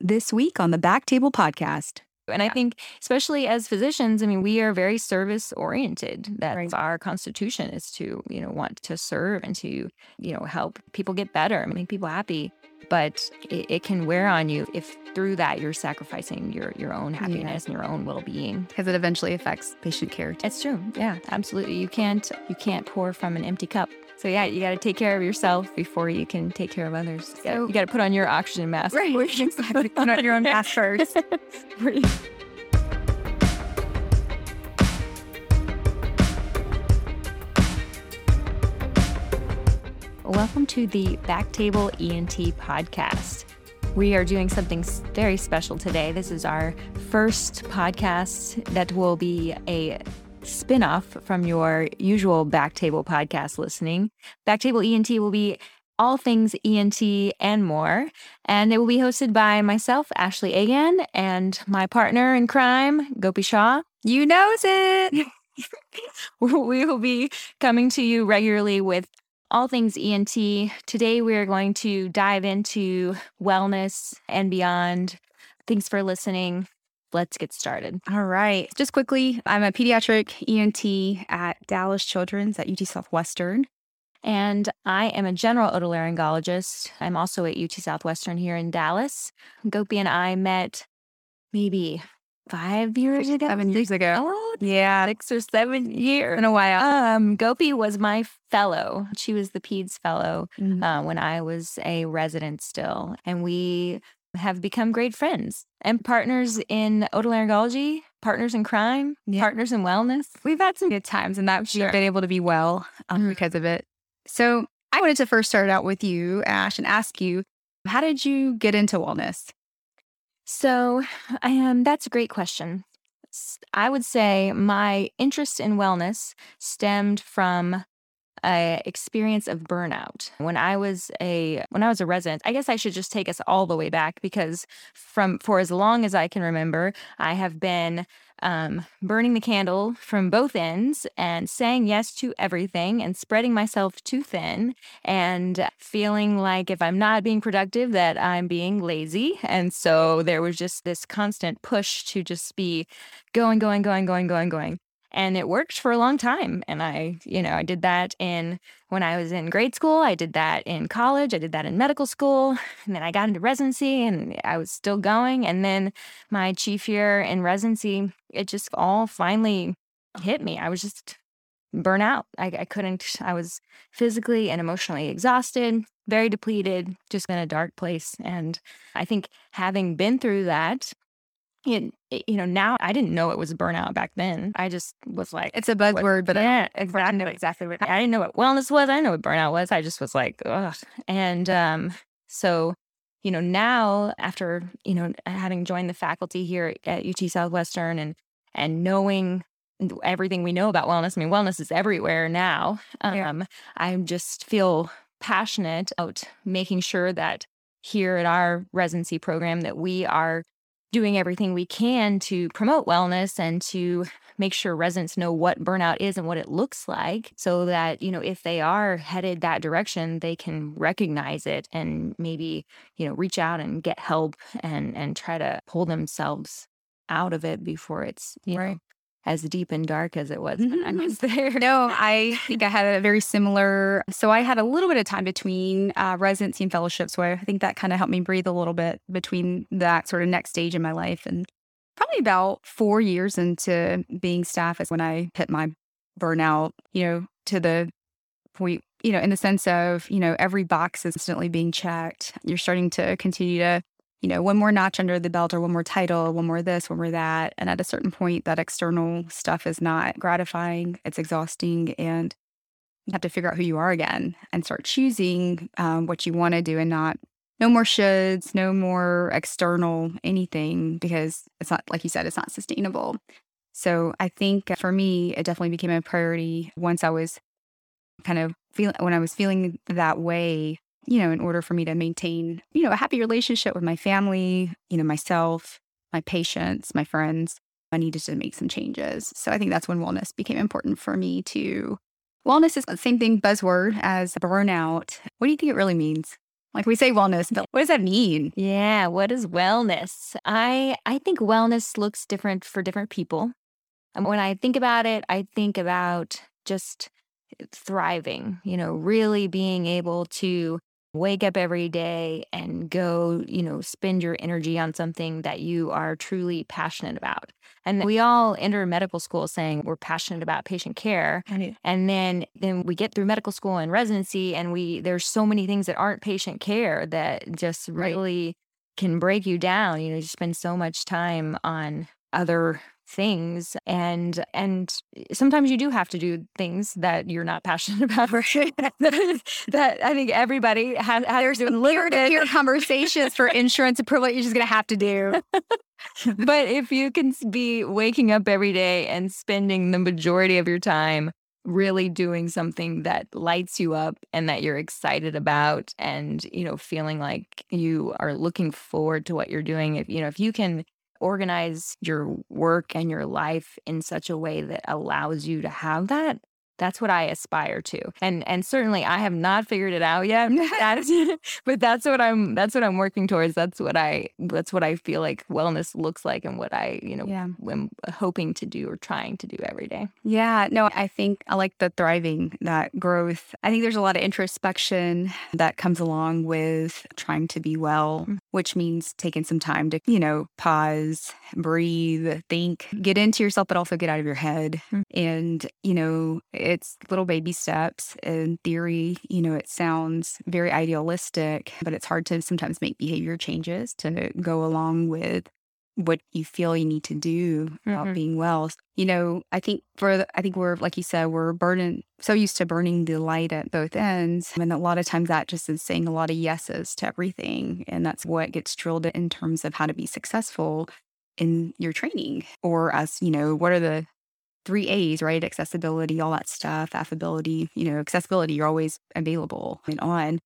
this week on the Back Table Podcast. And I think, especially as physicians, I mean, we are very service oriented. That's Right. our constitution is to, you know, want to serve and to, you know, help people get better and make people happy. But it, it can wear on you if through that you're sacrificing your your own happiness and your own well being. Because it eventually affects patient care. too. It's true. Yeah, absolutely. You can't you can't pour from an empty cup. So yeah, you got to take care of yourself before you can take care of others. So- you got to put on your oxygen mask. Right. Exactly. Put on your own mask first. Welcome to the Backtable ENT podcast. We are doing something very special today. This is our first podcast that will be a spin-off from your usual Backtable podcast listening. Backtable ENT will be all things ENT and more, and it will be hosted by myself, Ashley Agan, and my partner in crime, Gopi Shah. You knows it. we will be coming to you regularly with all things ENT. Today, we're going to dive into wellness and beyond. Thanks for listening. Let's get started. All right. Just quickly, I'm a pediatric ENT at Dallas Children's at UT Southwestern. And I am a general otolaryngologist. I'm also at UT Southwestern here in Dallas. Gopi and I met maybe five years ago. Seven years ago. Oh, Yeah. six or seven years. In a while. Um, Gopi was my fellow. She was the PEDS fellow Mhm. uh, when I was a resident still. And we have become great friends and partners in otolaryngology, partners in crime, Yeah. partners in wellness. We've had some good times and that Sure. we've been able to be well um, Mhm. because of it. So I wanted to first start out with you, Ash, and ask you, how did you get into wellness? So, um, that's a great question. I would say my interest in wellness stemmed from a experience of burnout. When I was a when I was a resident, I guess I should just take us all the way back because from for as long as I can remember, I have been um, burning the candle from both ends and saying yes to everything and spreading myself too thin and feeling like if I'm not being productive, that I'm being lazy. And so there was just this constant push to just be going, going, going, going, going, going. And it worked for a long time. And I, you know, I did that in when I was in grade school. I did that in college. I did that in medical school. And then I got into residency and I was still going. And then my chief year in residency, it just all finally hit me. I was just burnt out. I, I couldn't, I was physically and emotionally exhausted, very depleted, just in a dark place. And I think having been through that, you know, now I didn't know it was burnout back then. I just was like, It's a buzzword, but yeah, I, exactly. I know exactly what I didn't know what wellness was. I didn't know what burnout was. I just was like, ugh. And um, so, you know, now after you know having joined the faculty here at UT Southwestern and and knowing everything we know about wellness. I mean, wellness is everywhere now. Yeah. Um, I just feel passionate about making sure that here at our residency program that we are doing everything we can to promote wellness and to make sure residents know what burnout is and what it looks like so that you know if they are headed that direction they can recognize it and maybe you know reach out and get help and and try to pull themselves out of it before it's you know Right. As deep and dark as it was when I was there. No, I think I had a very similar. So I had a little bit of time between uh, residency and fellowship. So I think that kind of helped me breathe a little bit between that sort of next stage in my life. And probably about four years into being staff is when I hit my burnout, you know, to the point, you know, in the sense of, you know, every box is instantly being checked. You're starting to continue to you know, one more notch under the belt or one more title, one more this, one more that. And at a certain point, that external stuff is not gratifying, it's exhausting, and you have to figure out who you are again and start choosing um, what you want to do and not. No more shoulds, no more external anything because it's not, like you said, it's not sustainable. So I think for me, it definitely became a priority once I was kind of feeling, when I was feeling that way, you know, in order for me to maintain, you know, a happy relationship with my family, you know, myself, my patients, my friends, I needed to make some changes. So I think that's when wellness became important for me to. Wellness is the same thing, buzzword, as burnout. What do you think it really means? Like we say wellness, but what does that mean? Yeah, what is wellness? I I think wellness looks different for different people. And when I think about it, I think about just thriving, you know, really being able to wake up every day and go, you know, spend your energy on something that you are truly passionate about. And we all enter medical school saying we're passionate about patient care. And then then we get through medical school and residency and we there's so many things that aren't patient care that just really right. can break you down. You know, you spend so much time on other things and and eh, sometimes you do have to do things that you're not passionate about. That i think everybody has, has there's limited conversations for insurance approval you're just going to have to do. But if you can be waking up every day and spending the majority of your time really doing something that lights you up and that you're excited about and you know feeling like you are looking forward to what you're doing if you know if you can organize your work and your life in such a way that allows you to have that that's what I aspire to. And and certainly I have not figured it out yet. but that's what I'm that's what I'm working towards. That's what I that's what I feel like wellness looks like and what I, you know, yeah. am hoping to do or trying to do every day. Yeah, no, I think I like the thriving, that growth. I think there's a lot of introspection that comes along with trying to be well, mm-hmm. which means taking some time to, you know, pause, breathe, think, get into yourself but also get out of your head. Mm-hmm. And, you know, it's little baby steps. In theory, you know, it sounds very idealistic, but it's hard to sometimes make behavior changes to go along with what you feel you need to do about mm-hmm. being well. You know, I think for the, I think we're like you said, we're burning so used to burning the light at both ends, and a lot of times that just is saying a lot of yeses to everything, and that's what gets drilled in terms of how to be successful in your training or as you know what are the three A's, right? Accessibility, all that stuff, affability, you know, accessibility, you're always available and on.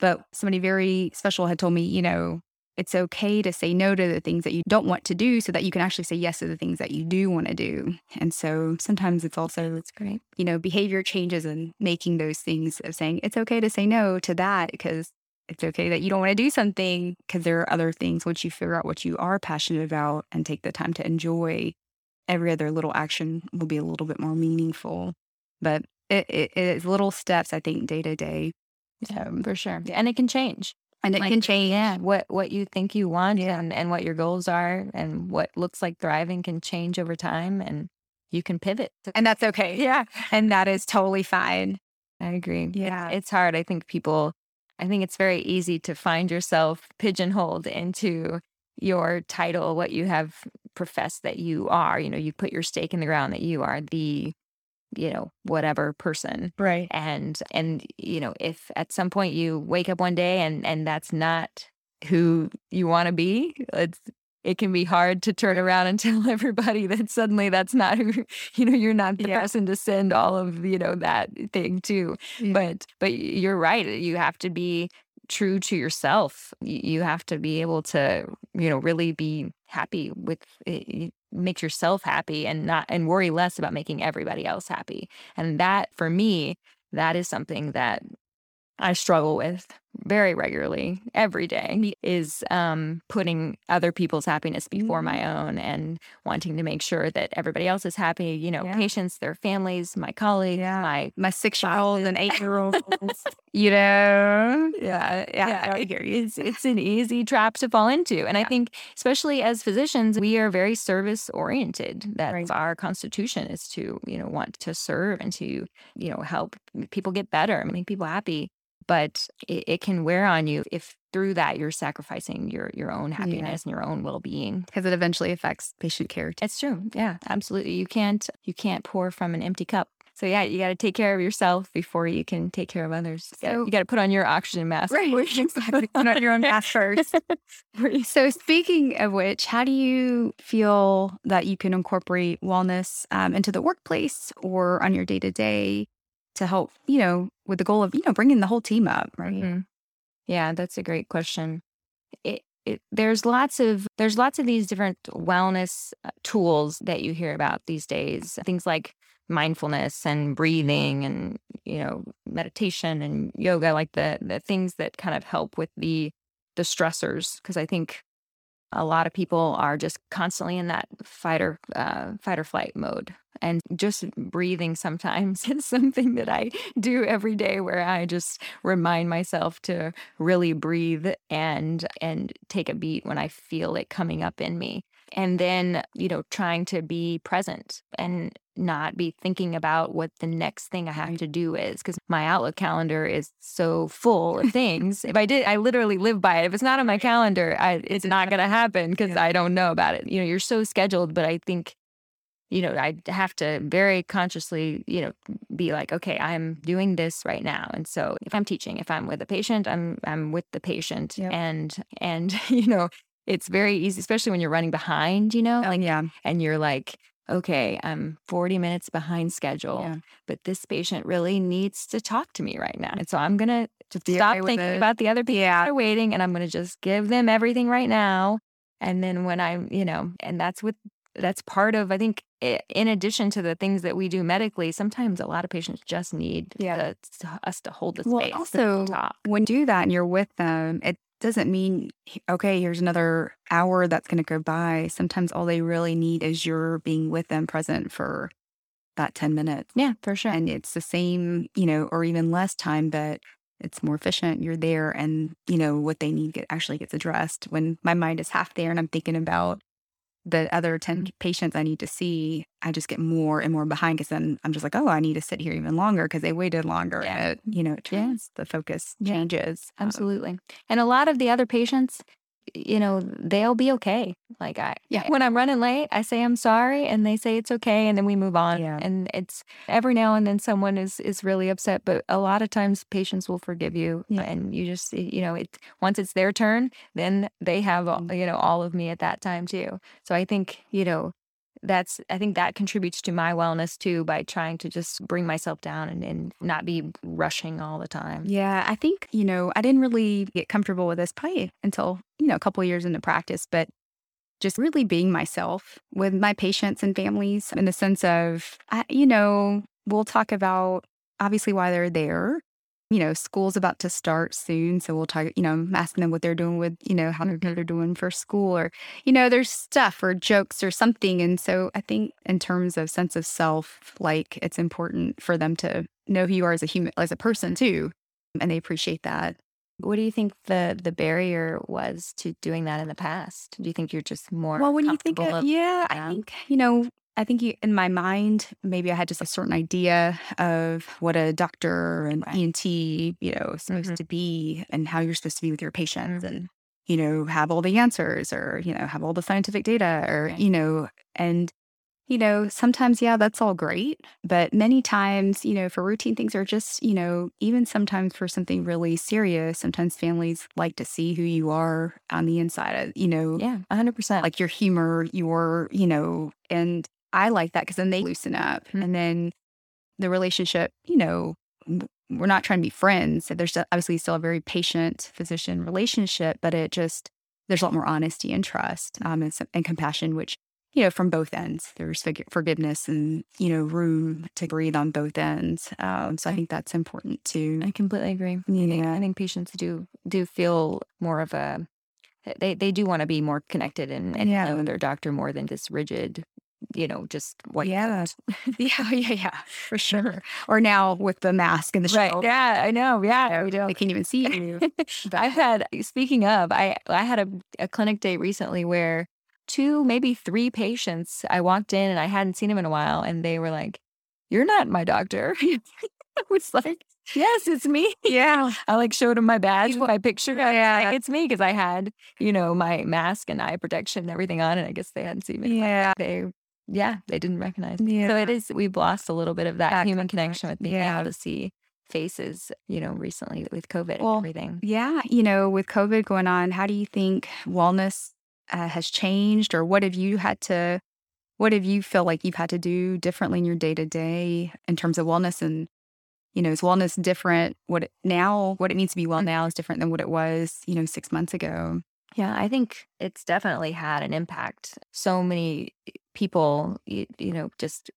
But somebody very special had told me, you know, it's okay to say no to the things that you don't want to do so that you can actually say yes to the things that you do want to do. And so sometimes it's also, it's great, you know, behavior changes and making those things of saying it's okay to say no to that because it's okay that you don't want to do something because there are other things once you figure out what you are passionate about and take the time to enjoy every other little action will be a little bit more meaningful. But it, it, it is little steps, I think, day to day. For sure. And it can change. And it like, can change. Yeah. What what you think you want yeah. and, and what your goals are and what looks like thriving can change over time and you can pivot. And that's okay. Yeah. And that is totally fine. I agree. Yeah. It's hard. I think people I think it's very easy to find yourself pigeonholed into your title, what you have professed that you are. You know, you put your stake in the ground that you are the you know whatever person right and and you know if at some point you wake up one day and and that's not who you want to be it's it can be hard to turn around and tell everybody that suddenly that's not who you know you're not the yeah. person to send all of you know that thing to yeah. but but you're right you have to be true to yourself. You have to be able to, you know, really be happy with eh, it, make yourself happy and not and worry less about making everybody else happy. And that for me, that is something that I struggle with very regularly every day is um, putting other people's happiness before my mm-hmm. own and wanting to make sure that everybody else is happy you know yeah. patients their families my colleagues yeah. my my six year old and eight year old you know yeah yeah, yeah I hear you. It's, it's an easy trap to fall into and i think especially as physicians we are very service oriented that's right. our constitution is to you know want to serve and to you know help people get better and make people happy but it, it, can wear on you if through that you're sacrificing your your own happiness yeah. and your own well-being because it eventually affects patient care too. it's true yeah absolutely you can't you can't pour from an empty cup so yeah, you got to take care of yourself before you can take care of others. So, you got to put on your oxygen mask. Right. Exactly. put on your own mask first. so speaking of which, how do you feel that you can incorporate wellness um, into the workplace or on your day to day to help, you know, with the goal of, you know, bringing the whole team up, right? Mm-hmm. Yeah, that's a great question. It, it, there's lots of there's lots of these different wellness uh, tools that you hear about these days. Things like mindfulness and breathing and you know meditation and yoga like the the things that kind of help with the the stressors because i think a lot of people are just constantly in that fight or uh, fight or flight mode and just breathing sometimes. Is something that i do every day where i just remind myself to really breathe and and take a beat when i feel it coming up in me and then you know trying to be present and not be thinking about what the next thing I have to do is because my Outlook calendar is so full of things. if I did, I literally live by it. If it's not on my calendar, I, it's not going to happen because yeah. I don't know about it. You know, you're so scheduled, but I think, you know, I have to very consciously, you know, be like, okay, I'm doing this right now. And so if I'm teaching, if I'm with a patient, I'm I'm with the patient, yep. and and you know, it's very easy, especially when you're running behind, you know, oh, like, yeah. and you're like, okay, I'm 40 minutes behind schedule, yeah. but this patient really needs to talk to me right now. And so I'm going to stop okay thinking about the other people yeah. that are waiting and I'm going to just give them everything right now. And then when I'm, you know, and that's what that's part of, I think, in addition to the things that we do medically, sometimes a lot of patients just need yeah. to, us to hold the space. Well, also, when you do that and you're with them, it doesn't mean, okay, here's another hour that's going to go by. Sometimes all they really need is your being with them present for that 10 minutes. Yeah, for sure. And it's the same, you know, or even less time, but it's more efficient. You're there and, you know, what they need get, actually gets addressed. When my mind is half there and I'm thinking about the other 10 patients I need to see, I just get more and more behind because then I'm just like, oh, I need to sit here even longer because they waited longer. Yeah. And it, you know, it yeah. the focus changes. Absolutely. Um, and a lot of the other patients, you know, they'll be okay. Like I, yeah. when I'm running late, I say I'm sorry, and they say it's okay, and then we move on. Yeah. And it's every now and then someone is is really upset, but a lot of times patients will forgive you, yeah. and you just you know it once it's their turn, then they have mm-hmm. you know all of me at that time too. So I think you know that's i think that contributes to my wellness too by trying to just bring myself down and, and not be rushing all the time yeah i think you know i didn't really get comfortable with this probably until know a couple years into practice but just really being myself with my patients and families in the sense of you know we'll talk about obviously why they're there you know, school's about to start soon. So we'll talk, you know, I'm asking them what they're doing with, you know, how mm-hmm. they're doing for school or, you know, there's stuff or jokes or something. And so I think in terms of sense of self, like it's important for them to know who you are as a human, as a person too. And they appreciate that. What do you think the the barrier was to doing that in the past? Do you think you're just more well when you think of, yeah, I think you know I think you, in my mind, maybe I had just a certain idea of what a doctor and right. ENT, you know, supposed mm-hmm. to be and how you're supposed to be with your patients mm-hmm. and, you know, have all the answers or, you know, have all the scientific data or, right. you know, and, you know, sometimes, yeah, that's all great. But many times, you know, for routine things or just, you know, even sometimes for something really serious, sometimes families like to see who you are on the inside of, you know, yeah, 100%. Like your humor, your, you know, and I like that because then they loosen up mm-hmm. and then the relationship, you know, we're not trying to be friends. There's obviously still a very patient physician relationship, but it just, there's a lot more honesty and trust um, and, and compassion, which, you know, from both ends, there's forgiveness and, you know, room to breathe on both ends. Um, so I think that's important too. I completely agree. Yeah. I think patients do, do feel more of a, they, they do want to be more connected and, and yeah. know their doctor more than this rigid you know, just what. Yeah. yeah. Yeah. Yeah. For sure. Or now with the mask and the show. Right. Yeah. I know. Yeah. We don't. They can't even see you. I've had, speaking of, I, I had a, a clinic date recently where two, maybe three patients, I walked in and I hadn't seen them in a while and they were like, you're not my doctor. I was like, yes, it's me. Yeah. I like showed him my badge, my picture. Yeah, it's me because I had, you know, my mask and eye protection and everything on. And I guess they hadn't seen me. Yeah. They yeah, they didn't recognize me. Yeah. So it is, we've lost a little bit of that, that human connection with being yeah. able to see faces, you know, recently with COVID well, and everything. Yeah. You know, with COVID going on, how do you think wellness uh, has changed or what have you had to, what have you feel like you've had to do differently in your day to day in terms of wellness and, you know, is wellness different? What it, now, what it means to be well mm. now is different than what it was, you know, six months ago. Yeah, I think it's definitely had an impact. So many people, you, you know, just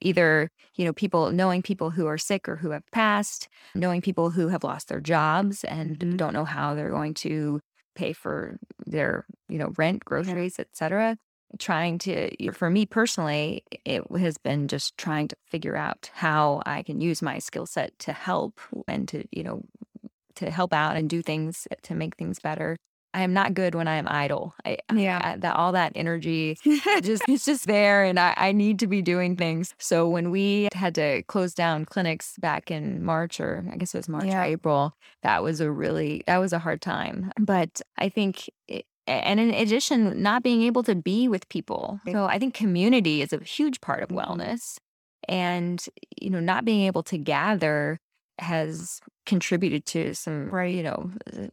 either, you know, people knowing people who are sick or who have passed, knowing people who have lost their jobs and Mhm. don't know how they're going to pay for their, you know, rent, groceries, etc. Trying to, for me personally, it has been just trying to figure out how I can use my skill set to help and to, you know, to help out and do things eh, to make things better. I am not good when I am idle. I, Yeah. I- that all that energy just it's just there and I, I need to be doing things. So when we had to close down clinics back in March or I guess it was March Yeah. or April, that was a really that was a hard time. But I think it, and in addition, not being able to be with people. So I think community is a huge part of Mhm. wellness. And, you know, not being able to gather has contributed to some, Right. you know, uh,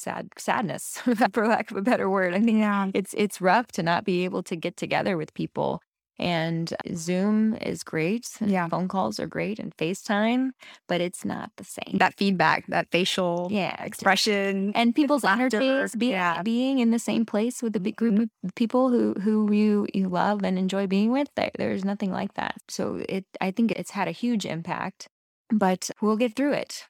sad sadness, for lack of a better word. I think Yeah. it's it's rough to not be able to get together with people. And Zoom is great. and Yeah. Phone calls are great and FaceTime, but it's not the same. That feedback, that facial yeah. expression. And people's energies, be, yeah. being in the same place with a big group mm-hmm. of people who who you you love and enjoy being with, there, there's nothing like that. So it, I think it's had a huge impact, but we'll get through it.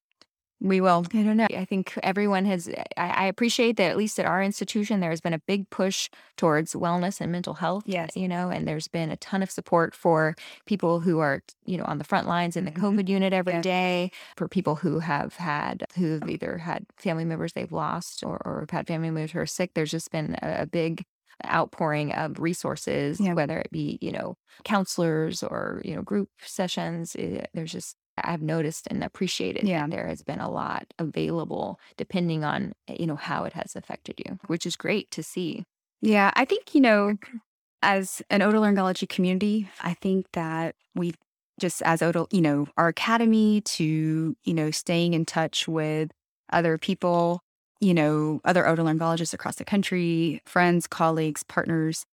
We will. I don't know. I think everyone has, I, I appreciate that at least at our institution, there's been a big push towards wellness and mental health. Yes. You know, and there's been a ton of support for people who are, you know, on the front lines in the Mhm. COVID unit every day, for people who have had, who've either had family members they've lost or, or have had family members who are sick. There's just been a, a big outpouring of resources, Yeah. whether it be, you know, counselors or, you know, group sessions. Eh, There's just, I've noticed and appreciated Yeah. that there has been a lot available depending on, eh, you know, how it has affected you, which is great to see. Yeah, I think, you know, as an otolaryngology community, I think that we just as oto, you know, our academy to, you know, staying in touch with other people, you know, other otolaryngologists across the country, friends, colleagues, partners,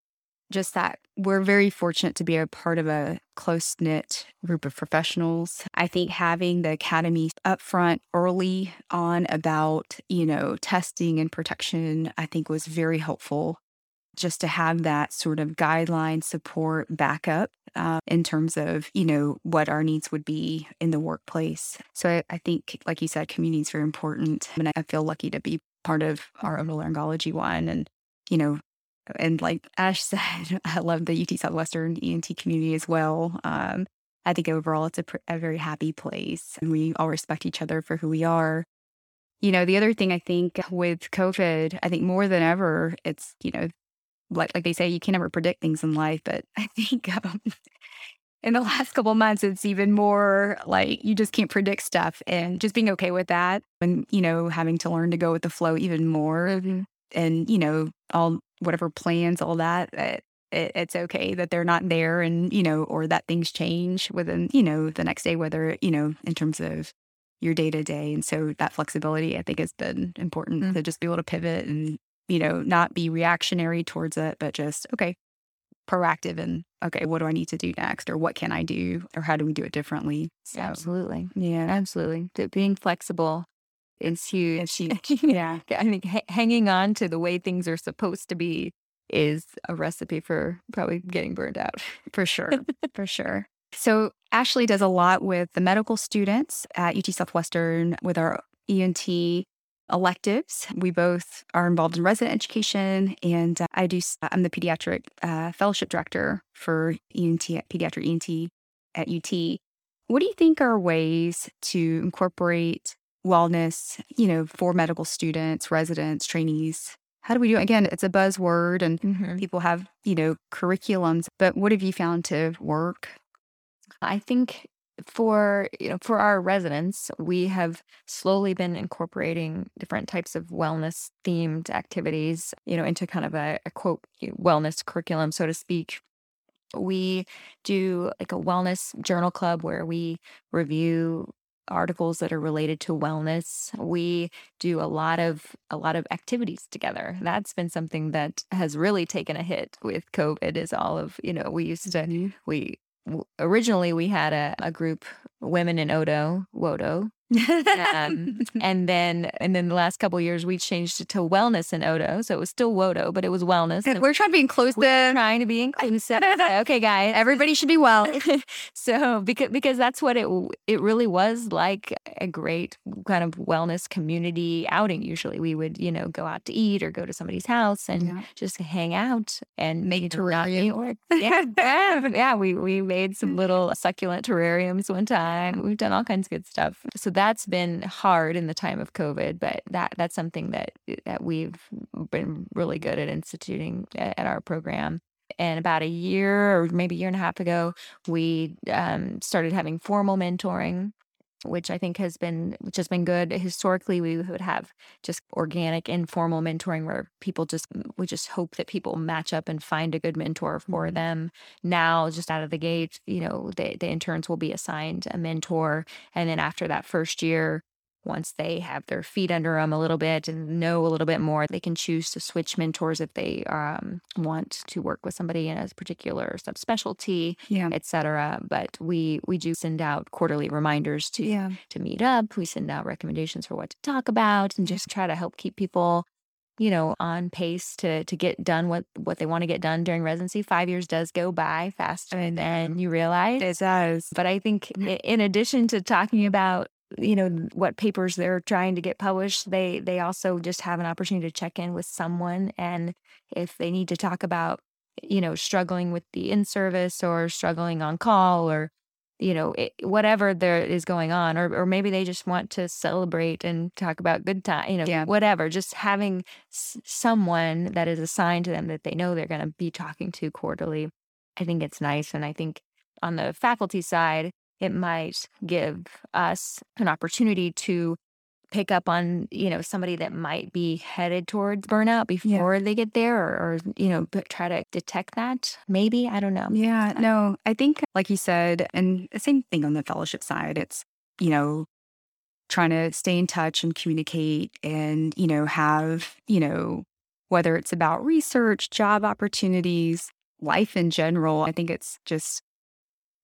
just that we're very fortunate to be a part of a close knit group of professionals. I think having the academy upfront early on about, you know, testing and protection, I think was very helpful just to have that sort of guideline support backup uh, in terms of you know what our needs would be in the workplace so I, I think like you said community is very important and i feel lucky to be part of our otolaryngology one and you know and like ash said i love the ut southwestern ent community as well um, i think overall it's a, pr- a very happy place and we all respect each other for who we are you know the other thing i think with covid i think more than ever it's you know like like they say, you can never predict things in life. But I think um, in the last couple of months, it's even more like you just can't predict stuff, and just being okay with that, and you know, having to learn to go with the flow even more, and you know, all whatever plans, all that. It, it, it's okay that they're not there, and you know, or that things change within you know the next day, whether you know in terms of your day to day, and so that flexibility, I think, has been important Mm. to just be able to pivot and you know, not be reactionary towards it, but just, okay, proactive and, okay, what do I need to do next? Or what can I do? Or how do we do it differently? So, Absolutely. yeah. Absolutely. Being flexible is huge. It's huge. yeah. I think ha- hanging on to the way things are supposed to be is a recipe for probably getting burned out. For sure. for sure. So, Ashley does a lot with the medical students at UT Southwestern with our ENT electives. We both are involved in resident education, and uh, I do. I'm the pediatric uh, fellowship director for ENT at pediatric ENT at UT. What do you think are ways to incorporate wellness, you know, for medical students, residents, trainees? How do we do it? Again, it's a buzzword, and Mm-hmm. people have you know curriculums, but what have you found to work? I think for you know for our residents, we have slowly been incorporating different types of wellness themed activities, you know, into kind of a, a quote wellness curriculum, so to speak. We do like a wellness journal club where we review articles that are related to wellness. We do a lot of a lot of activities together. That's been something that has really taken a hit with COVID is all of, you know, we used to mm-hmm. we originally we had a, a group women in oto wodo um, and then and then the last couple years we changed it to wellness in Oto. So it was still Wodo, but it was wellness. And we're trying to be inclusive. We're trying to be inclusive. okay, guys. Everybody should be well. so because because that's what it it really was like a great kind of wellness community outing. Usually we would, you know, go out to eat or go to somebody's house and Yeah. just hang out and Make you know, not terrarium. Yeah, yeah, yeah. We we made some little succulent terrariums one time. We've done all kinds of good stuff. So that's been hard in the time of COVID, but that that's something that that we've been really good at instituting at, at our program. And about a year or maybe a year and a half ago, we um, started having formal mentoring, which I think has been which has been good. Historically, we would have just organic, informal mentoring where people just we just hope that people match up and find a good mentor for Mhm. them. Now, just out of the gate, you know, the, the interns will be assigned a mentor, and then after that first year, once they have their feet under them a little bit and know a little bit more, they can choose to switch mentors if they um, want to work with somebody in a particular subspecialty, Yeah. etc. But we we do send out quarterly reminders to Yeah. to meet up. We send out recommendations for what to talk about and just try to help keep people, you know, on pace to to get done what what they want to get done during residency. Five years does go by faster than you realize. It does. But I think in addition to talking about you know what papers they're trying to get published, they they also just have an opportunity to check in with someone, and if they need to talk about you know struggling with the in service or struggling on call or you know it, whatever there is going on, or or maybe they just want to celebrate and talk about good time, you know, Yeah. whatever. Just having s- someone that is assigned to them that they know they're going to be talking to quarterly, I think it's nice, and I think on the faculty side, it might give us an opportunity to pick up on you know somebody that might be headed towards burnout before they get there or, or you know try to detect that maybe i don't know. Yeah, no, I think, like you said, and the same thing on the fellowship side, it's, you know, trying to stay in touch and communicate and, you know, have, you know, whether it's about research, job opportunities, life in general, I think it's just,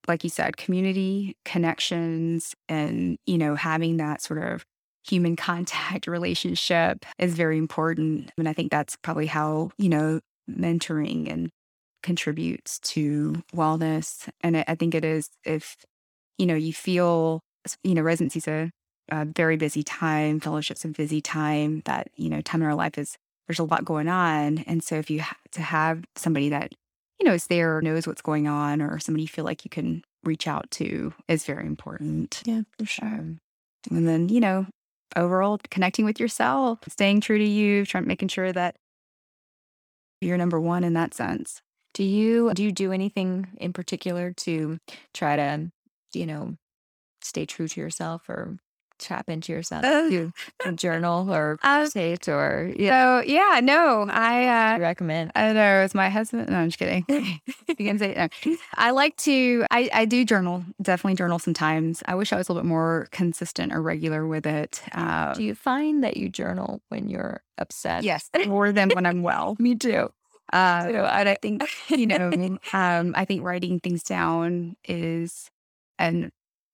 like you said, community connections and, you know, having that sort of human contact relationship is very important. And I think that's probably how, you know, mentoring and contributes to wellness. And I think it is if, you know, you feel, you know, residency's a, a very busy time, fellowship's a busy time, that, you know, time in our life is, there's a lot going on. And so if you have to have somebody that, you know, is there, or knows what's going on, or somebody you feel like you can reach out to is very important. yeah for sure Um, and then, you know, overall connecting with yourself, staying true to you, trying to making sure that you're number one in that sense. do you do you do anything in particular to try to you know stay true to yourself or tap into yourself do a journal or say it or yeah So yeah, no, I uh recommend I know it's my husband. No, I'm just kidding. you can say no. I like to. I I do journal. Definitely journal sometimes. I wish I was a little bit more consistent or regular with it. Uh, do you find that you journal when you're upset yes, more than when I'm well. me too Uh, and I think you know, um, I think writing things down is and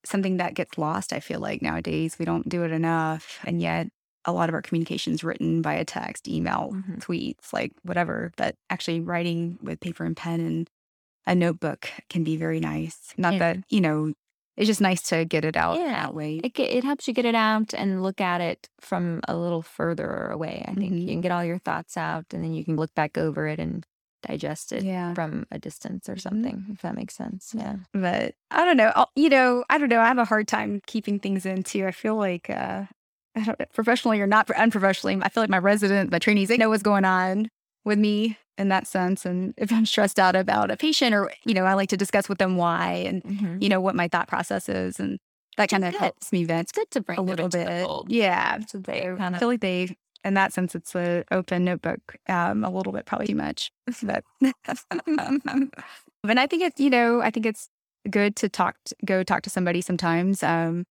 something that gets lost. I feel like nowadays we don't do it enough, and yet a lot of our communication is written via text, email, Mhm. tweets, like whatever. But actually, writing with paper and pen and a notebook can be very nice. Not Yeah. that you know, it's just nice to get it out Yeah. that way. It, it helps you get it out and look at it from a little further away. I think Mhm. you can get all your thoughts out and then you can look back over it and digest it Yeah. from a distance or Mhm. something, if that makes sense. Yeah. but I don't know. I'll- You know, I don't know. I have a hard time keeping things in too. I feel like uh, I don't, know, professionally or not unprofessionally, I feel like my resident, my trainees, they know what's going on with me in that sense. And if I'm stressed out about a patient, or you know, I like to discuss with them why and Mhm. you know what my thought process is, and that kind of helps me vent It's good to bring a little bit. Yeah, So they I of feel like they. In that sense, it's an open notebook, um, a little bit probably too much. But and I think it's you know I think it's good to talk to, go talk to somebody sometimes. Um,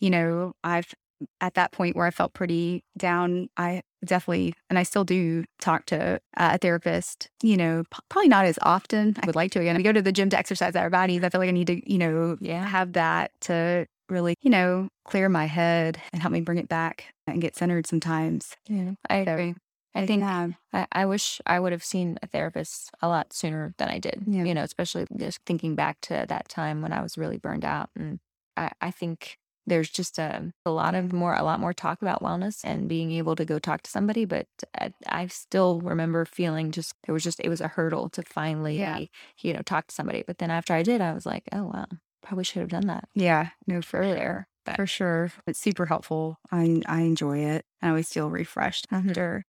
you know, I've at that point where I felt pretty down. I definitely and I still do talk to uh, a therapist. You know, p- probably not as often. I would like to again. We go to the gym to exercise our bodies. I feel like I need to you know Yeah. have that to really, you know, clear my head and help me bring it back and get centered sometimes. Yeah, I agree. I think yeah. I, I wish I would have seen a therapist a lot sooner than I did. Yeah. You know, especially just thinking back to that time when I was really burned out. And I, I think there's just a, a lot of more, a lot more talk about wellness and being able to go talk to somebody. But I, I still remember feeling just, it was just, it was a hurdle to finally, Yeah. you know, talk to somebody. But then after I did, I was like, oh, wow, probably should have done that Yeah, no, for But for sure. It's super helpful. I I enjoy it. I always feel refreshed after.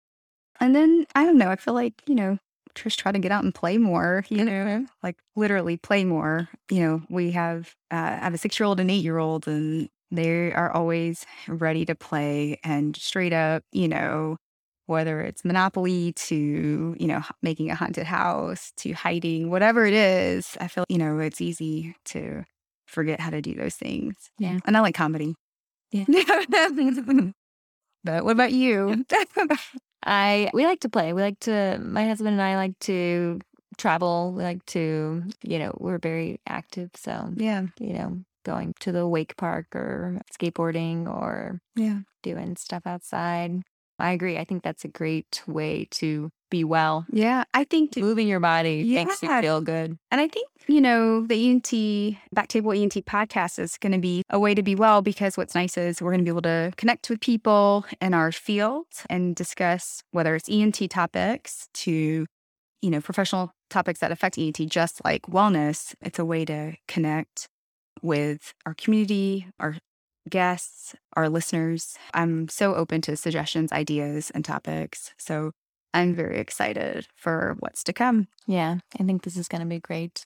And then I don't know. I feel like you know, Trish try to get out and play more. You know, like literally play more. You know, we have uh, I have a six year old and eight year old, and they are always ready to play and straight up. You know. Whether it's Monopoly to, you know, making a haunted house to hiding, whatever it is, I feel, you know, it's easy to forget how to do those things. Yeah. And I like comedy. Yeah. but what about you? I we like to play. We like to my husband and I like to travel. We like to, you know, we're very active, so yeah. you know, going to the wake park or skateboarding or Yeah. doing stuff outside. I agree. I think that's a great way to be well. Yeah. I think, Moving your body makes you feel good. and I think, you know, the ENT, Backtable ENT podcast is going to be a way to be well because what's nice is we're going to be able to connect with people in our field and discuss whether it's ENT topics to, you know, professional topics that affect ENT, just like wellness. It's a way to connect with our community, our guests, our listeners. I'm so open to suggestions, ideas, and topics. So I'm very excited for what's to come. Yeah, I think this is going to be great.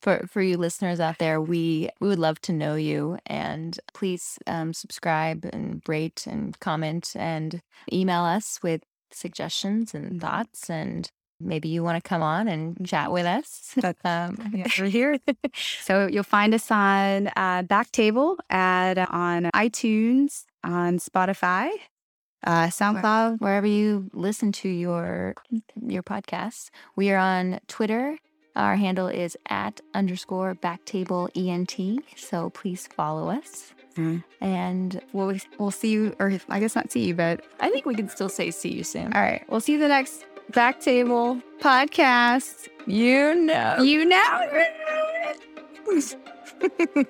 For for you listeners out there, we we would love to know you, and please um, subscribe and rate and comment and email us with suggestions and thoughts, and maybe you want to come on and chat with us. That's- um, we're here. so you'll find us on uh, Backtable at on iTunes, on Spotify, uh, SoundCloud. wherever you listen to your your podcasts. We are on Twitter. Our handle is at underscore backtable ent. So please follow us. Mhm. And We'll we'll see you, or I guess not see you, but I think we can still say see you soon. all right, we'll see you the next Backtable podcast. You know. You know.